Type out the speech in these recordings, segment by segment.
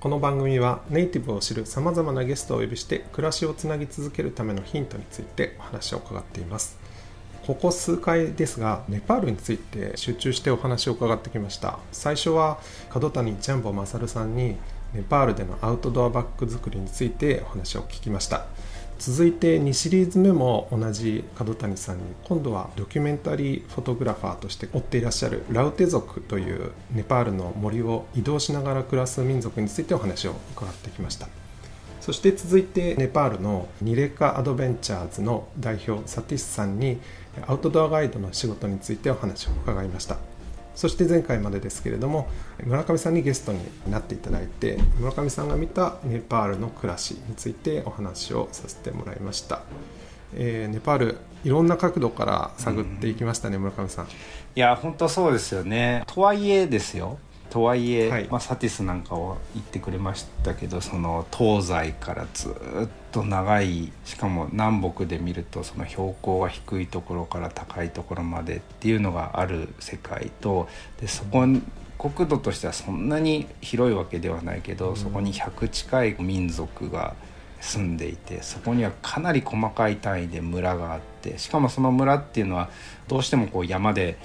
この番組はネイティブを知るさまざまなゲストをお呼びして暮らしをつなぎ続けるためのヒントについてお話を伺っています。ここ数回ですがネパールについて集中してお話を伺ってきました。最初は角谷ジャンボ勝さんにネパールでのアウトドアバッグ作りについてお話を聞きました。続いて2シリーズ目も同じ角谷さんに今度はドキュメンタリーフォトグラファーとして追っていらっしゃるラウテ族というネパールの森を移動しながら暮らす民族についてお話を伺ってきました。そして続いてネパールのニレカアドベンチャーズの代表サティスさんにアウトドアガイドの仕事についてお話を伺いました。そして前回までですけれども村上さんにゲストになっていただいて村上さんが見たネパールの暮らしについてお話をさせてもらいました、えーネパールいろんな角度から探っていきましたね、村上さん。いや本当そうですよね。とはいえですよ。とはいえ、はい。まあ、サティスなんかを言ってくれましたけどその東西からずっと長いしかも南北で見るとその標高が低いところから高いところまでっていうのがある世界とでそこ国土としてはそんなに広いわけではないけど、そこに100近い民族が住んでいてそこにはかなり細かい単位で村があってしかもその村っていうのはどうしてもこう山で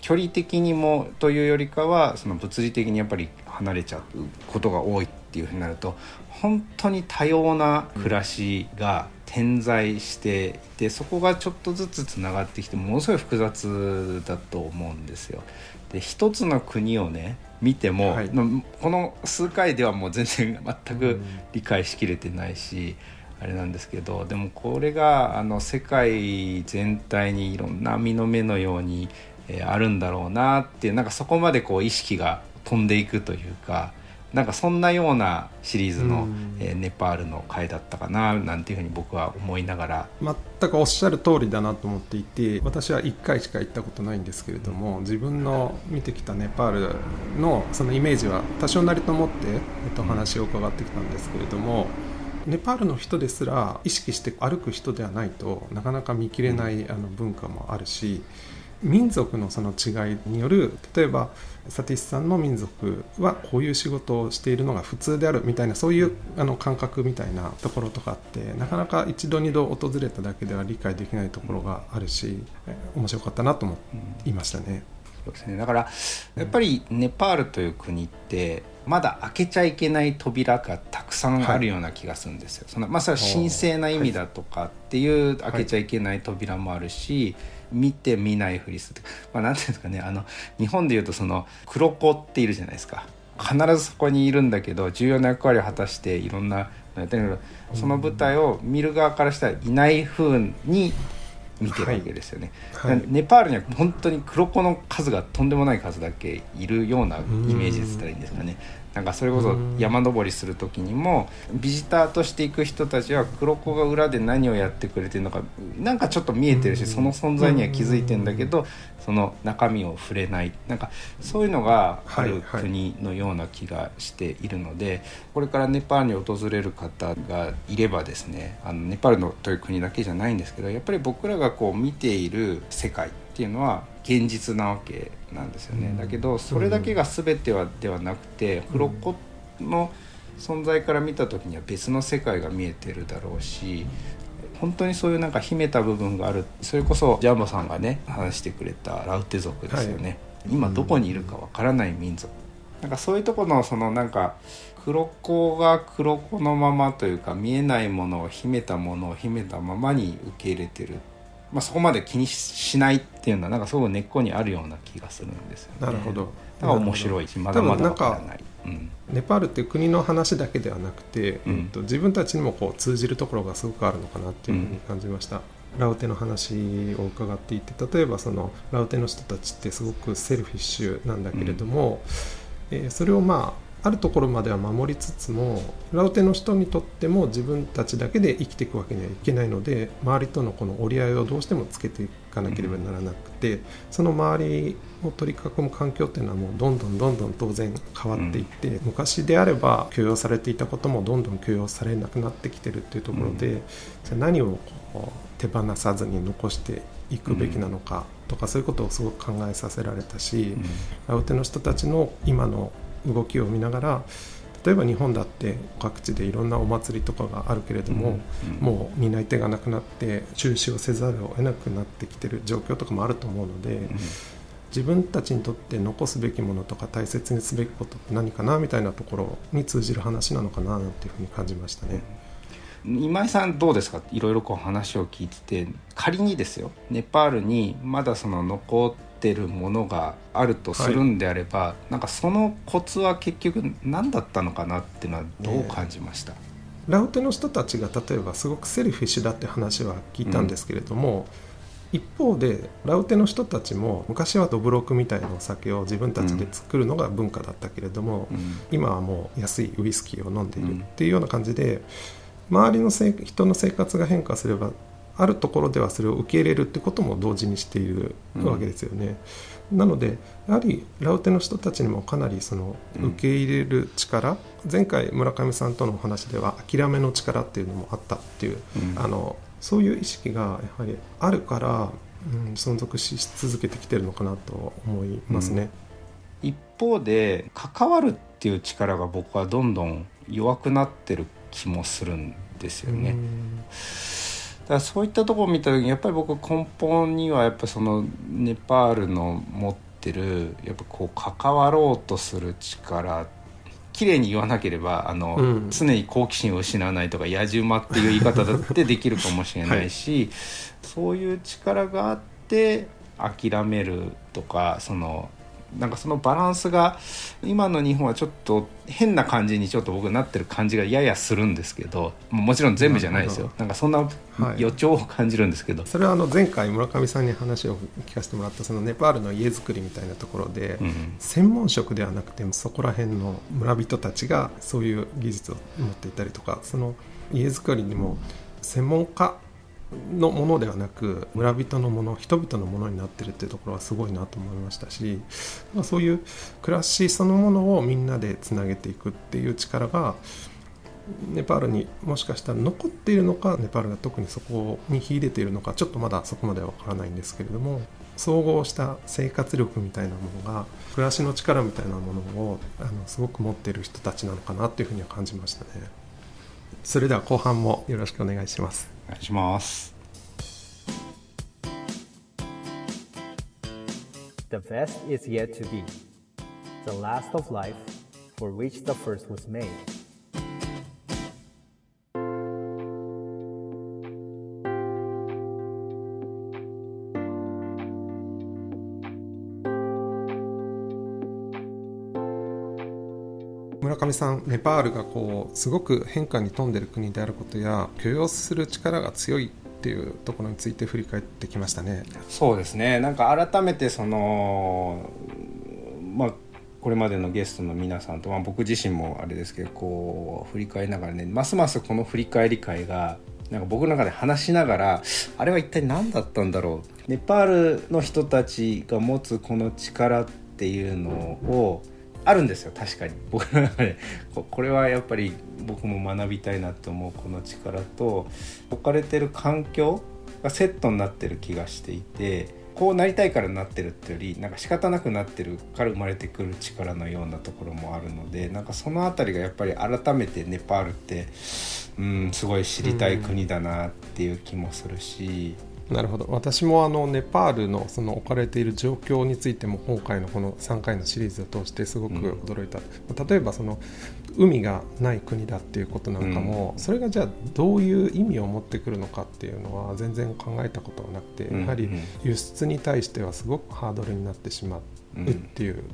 距離的にもというよりかはその物理的にやっぱり離れちゃうことが多い。っていうふうになると本当に多様な暮らしが点在していてそこがちょっとずつつながってきてものすごい複雑だと思うんですよ。で一つの国をね見ても、はいのこの数回ではもう全然全く理解しきれてないし、あれなんですけどでもこれがあの世界全体にいろんな網の目のように、えーあるんだろうなってなんかそこまでこう意識が飛んでいくというかなんかそんなようなシリーズの、うん。えーネパールの回だったかななんていうふうに僕は思いながら。全くおっしゃる通りだなと思っていて私は1回しか行ったことないんですけれども自分の見てきたネパールのそのイメージは多少なりと思って、えっと、話を伺ってきたんですけれどもネパールの人ですら意識して歩く人ではないとなかなか見切れないあの文化もあるし民族のその違いによる例えばサティスさんの民族はこういう仕事をしているのが普通であるみたいなそういうあの感覚みたいなところとかあってなかなか一度二度訪れただけでは理解できないところがあるしえ面白かったなと思いましたね。そうですね。だからやっぱりネパールという国ってまだ開けちゃいけない扉がたくさんあるような気がするんですよ。そのまあそれは神聖な意味だとかっていう開けちゃいけない扉もあるし、見て見ないふりする。まあなんていうんですかね。あの日本でいうとその黒子っているじゃないですか。必ずそこにいるんだけど重要な役割を果たしていろんなのやってるけどその舞台を見る側からしたらいない風に見てるわけですよね、はい。はい。ネパールには本当に黒子の数がとんでもない数だけいるようなイメージですったらいいんですかねなんかそれこそ山登りする時にもビジターとして行く人たちは黒子が裏で何をやってくれてるのかなんかちょっと見えてるしその存在には気づいてんだけどその中身を触れない。なんかそういうのがある国のような気がしているのでこれからネパールに訪れる方がいればですねあのネパールのという国だけじゃないんですけどやっぱり僕らがこう見ている世界っていうのは現実なわけなんですよね。だけどそれだけが全てはではなくて黒子の存在から見た時には別の世界が見えてるだろうし本当にそういうなんか秘めた部分がある。それこそジャンボさんがね話してくれたラウテ族ですよね、今どこにいるかわからない民族。なんかそういうところのそのなんか黒子が黒子のままというか見えないものを秘めたものを秘めたままに受け入れてる、まあ、そこまで気にしないっていうのはなんかすごい根っこにあるような気がするんですよね。なるほど。だから面白いしまだまだわからない。うん。ネパールっていう国の話だけではなくて、うん。えっと自分たちにもこう通じるところがすごくあるのかなっていうふうに感じました、ラウテの話を伺っていて例えばそのラウテの人たちってすごくセルフィッシュなんだけれども、えーそれをまああるところまでは守りつつもラウテの人にとっても自分たちだけで生きていくわけにはいけないので周りとのこの折り合いをどうしてもつけていかなければならなくて、その周りを取り囲む環境っていうのはもうどんどんどんどん当然変わっていって、昔であれば許容されていたこともどんどん許容されなくなってきてるっていうところで、じゃあ何をこう手放さずに残していくべきなのかとか、そういうことをすごく考えさせられたし、ラウテの人たちの今の動きを見ながら例えば日本だって各地でいろんなお祭りとかがあるけれども、うんうん、もう担い手がなくなって中止をせざるを得なくなってきてる状況とかもあると思うので、うん、自分たちにとって残すべきものとか大切にすべきことって何かなみたいなところに通じる話なのかななんていうふうに感じましたね。今井さんどうですか？いろいろこう話を聞いてて仮にですよ。ネパールにまだその残ってるものがあるとするんであれば、はい、なんかそのコツは結局何だったのかなっていうのはどう感じました、ね、ラウテの人たちが例えばすごくセルフィッシュだって話は聞いたんですけれども、うん、一方でラウテの人たちも昔はドブロクみたいなお酒を自分たちで作るのが文化だったけれども、うん、今はもう安いウイスキーを飲んでいるっていうような感じで。周りの人の生活が変化すればあるところではそれを受け入れるってことも同時にしているわけですよね。うん、なのでやはりラウテの人たちにもかなりその受け入れる力、うん、前回村上さんとのお話では諦めの力っていうのもあったっていう、うん、あのそういう意識がやはりあるから、うん、存続し続けてきてるのかなと思いますね。一方で関わるっていう力が僕はどんどん弱くなってる気もするんですよね。だからそういったところを見た時にやっぱり僕根本にはやっぱそのネパールの持ってるやっぱこう関わろうとする力綺麗に言わなければあの、うん、常に好奇心を失わないとか野じ馬っていう言い方だってできるかもしれないし、はい、そういう力があって諦めるとかそのなんかそのバランスが今の日本はちょっと変な感じにちょっと僕なってる感じがややするんですけどもちろん全部じゃないですよ。なんかそんな予兆を感じるんですけど、はい、それはあの前回村上さんに話を聞かせてもらったそのネパールの家づくりみたいなところで、うん、専門職ではなくてそこら辺の村人たちがそういう技術を持っていたりとかその家づくりにも専門家のものではなく村人のもの人々のものになってるっていうところはすごいなと思いましたし、まあ、そういう暮らしそのものをみんなでつなげていくっていう力がネパールにもしかしたら残っているのかネパールが特にそこに秀でているのかちょっとまだそこまでは分からないんですけれども総合した生活力みたいなものが暮らしの力みたいなものをあのすごく持っている人たちなのかなっていうふうには感じましたね。それでは後半もよろしくお願いします。お願いします The best is yet to be, the last of life for which the first was made. 村上さんネパールがこうすごく変化に富んでる国であることや許容する力が強いっていうところについて振り返ってきましたね。そうですねなんか改めてそのまあこれまでのゲストの皆さんと、まあ、僕自身もあれですけどこう振り返りながらねますますこの振り返り会がなんか僕の中で話しながらあれは一体何だったんだろうネパールの人たちが持つこの力っていうのをあるんですよ確かに 僕の中でこれはやっぱり僕も学びたいなと思うこの力と置かれてる環境がセットになってる気がしていてこうなりたいからなってるってよりなんか仕方なくなってるから生まれてくる力のようなところもあるのでなんかその辺りがやっぱり改めてネパールってうんすごい知りたい国だなっていう気もするし。なるほど。私もあのネパールのその置かれている状況についても今回のこの3回のシリーズを通してすごく驚いた、うん、例えばその海がない国だっていうことなんかも、うん、それがじゃあどういう意味を持ってくるのかっていうのは全然考えたことはなくて、やはり輸出に対してはすごくハードルになってしまう。っていう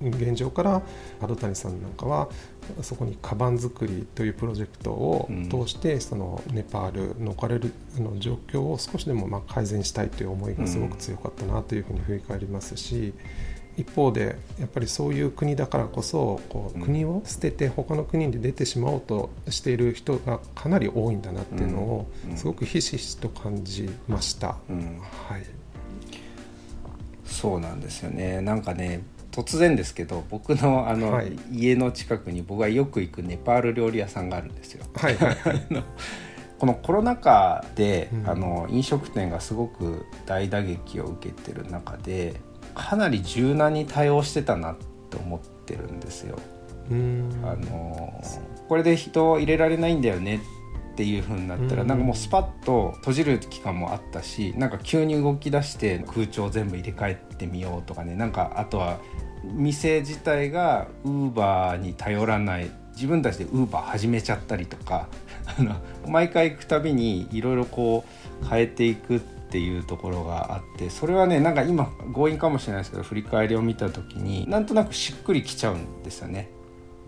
現状から角谷さんなんかはそこにカバン作りというプロジェクトを通してそのネパールの置かれるの状況を少しでもま改善したいという思いがすごく強かったなというふうに振り返りますし一方でやっぱりそういう国だからこそこう国を捨てて他の国に出てしまおうとしている人がかなり多いんだなっていうのをすごくひしひしと感じました。うん。はい、そうなんですよね。なんかね突然ですけど僕のあの、はい、家の近くに僕がよく行くネパール料理屋さんがあるんですよ。はいはい。このコロナ禍で、うん、あの飲食店がすごく大打撃を受けてる中でかなり柔軟に対応してたなって思ってるんですよ。あのこれで人を入れられないんだよねっていう風になったらなんかもうスパッと閉じる期間もあったしなんか急に動き出して空調全部入れ替えてみようとかね。なんかあとは店自体がウーバーに頼らない。自分たちでウーバー始めちゃったりとか。毎回行くたびにいろいろこう変えていくっていうところがあってそれはねなんか今強引かもしれないですけど振り返りを見た時になんとなくしっくりきちゃうんですよね。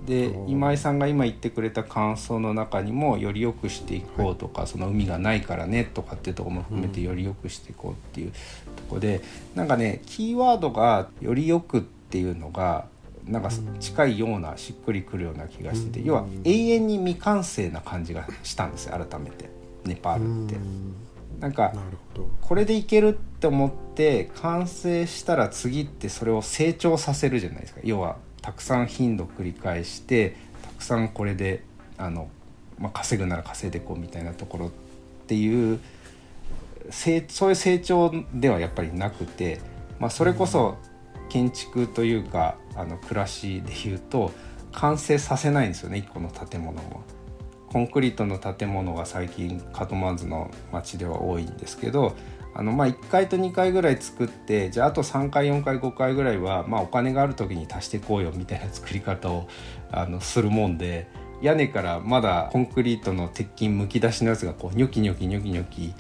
で今井さんが今言ってくれた感想の中にもより良くしていこうとか、はい、その海がないからねとかっていうとこも含めてより良くしていこうっていうとこで、うん、なんかねキーワードがより良くっていうのがなんか近いようなしっくりくるような気がしてて、うん、要は永遠に未完成な感じがしたんですよ改めて。ネパールって。なんかこれでいけるって思って完成したら次ってそれを成長させるじゃないですか要はたくさん頻度繰り返してたくさんこれであの、まあ、稼ぐなら稼いでいこうみたいなところっていうそういう成長ではやっぱりなくて、まあ、それこそ建築というかあの暮らしでいうと完成させないんですよね一個の建物も。コンクリートの建物が最近カトマンズの街では多いんですけどあのまあ1階と2階ぐらい作ってじゃああと3階4階5階ぐらいはまあお金がある時に足していこうよみたいな作り方をあのするもんで屋根からまだコンクリートの鉄筋むき出しのやつがこうニョキニョキニョキニョキ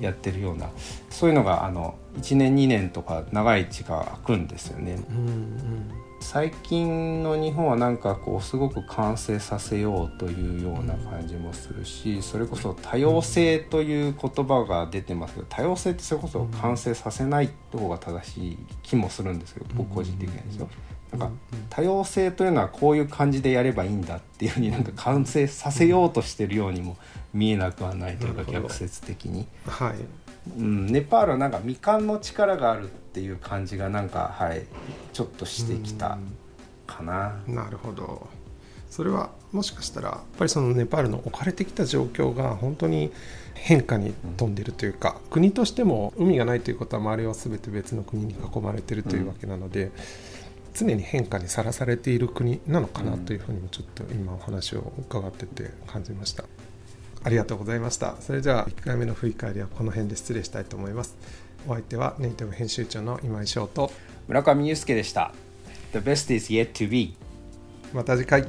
やってるような、うん、そういうのがあの1年2年とか長い時間空くんですよね。うんうん最近の日本はなんかこうすごく完成させようというような感じもするしそれこそ多様性という言葉が出てますけど多様性ってそれこそ完成させない方が正しい気もするんですけど僕個人的にはですよ。なんか多様性というのはこういう感じでやればいいんだっていうふうになんか完成させようとしてるようにも見えなくはないというか逆説的に。はい。うん、ネパールはなんか未完の力があるっていう感じがなんかはいちょっとしてきたかな。なるほど。それはもしかしたらやっぱりそのネパールの置かれてきた状況が本当に変化に富んでるというか、うん、国としても海がないということは周りは全て別の国に囲まれてるというわけなので、うん、常に変化にさらされている国なのかなというふうにもちょっと今お話を伺ってて感じました。ありがとうございました。それじゃあ1回目の振り返りはこの辺で失礼したいと思います。お相手はネイティブ編集長の今井翔と。村上祐介でした。The best is yet to be また次回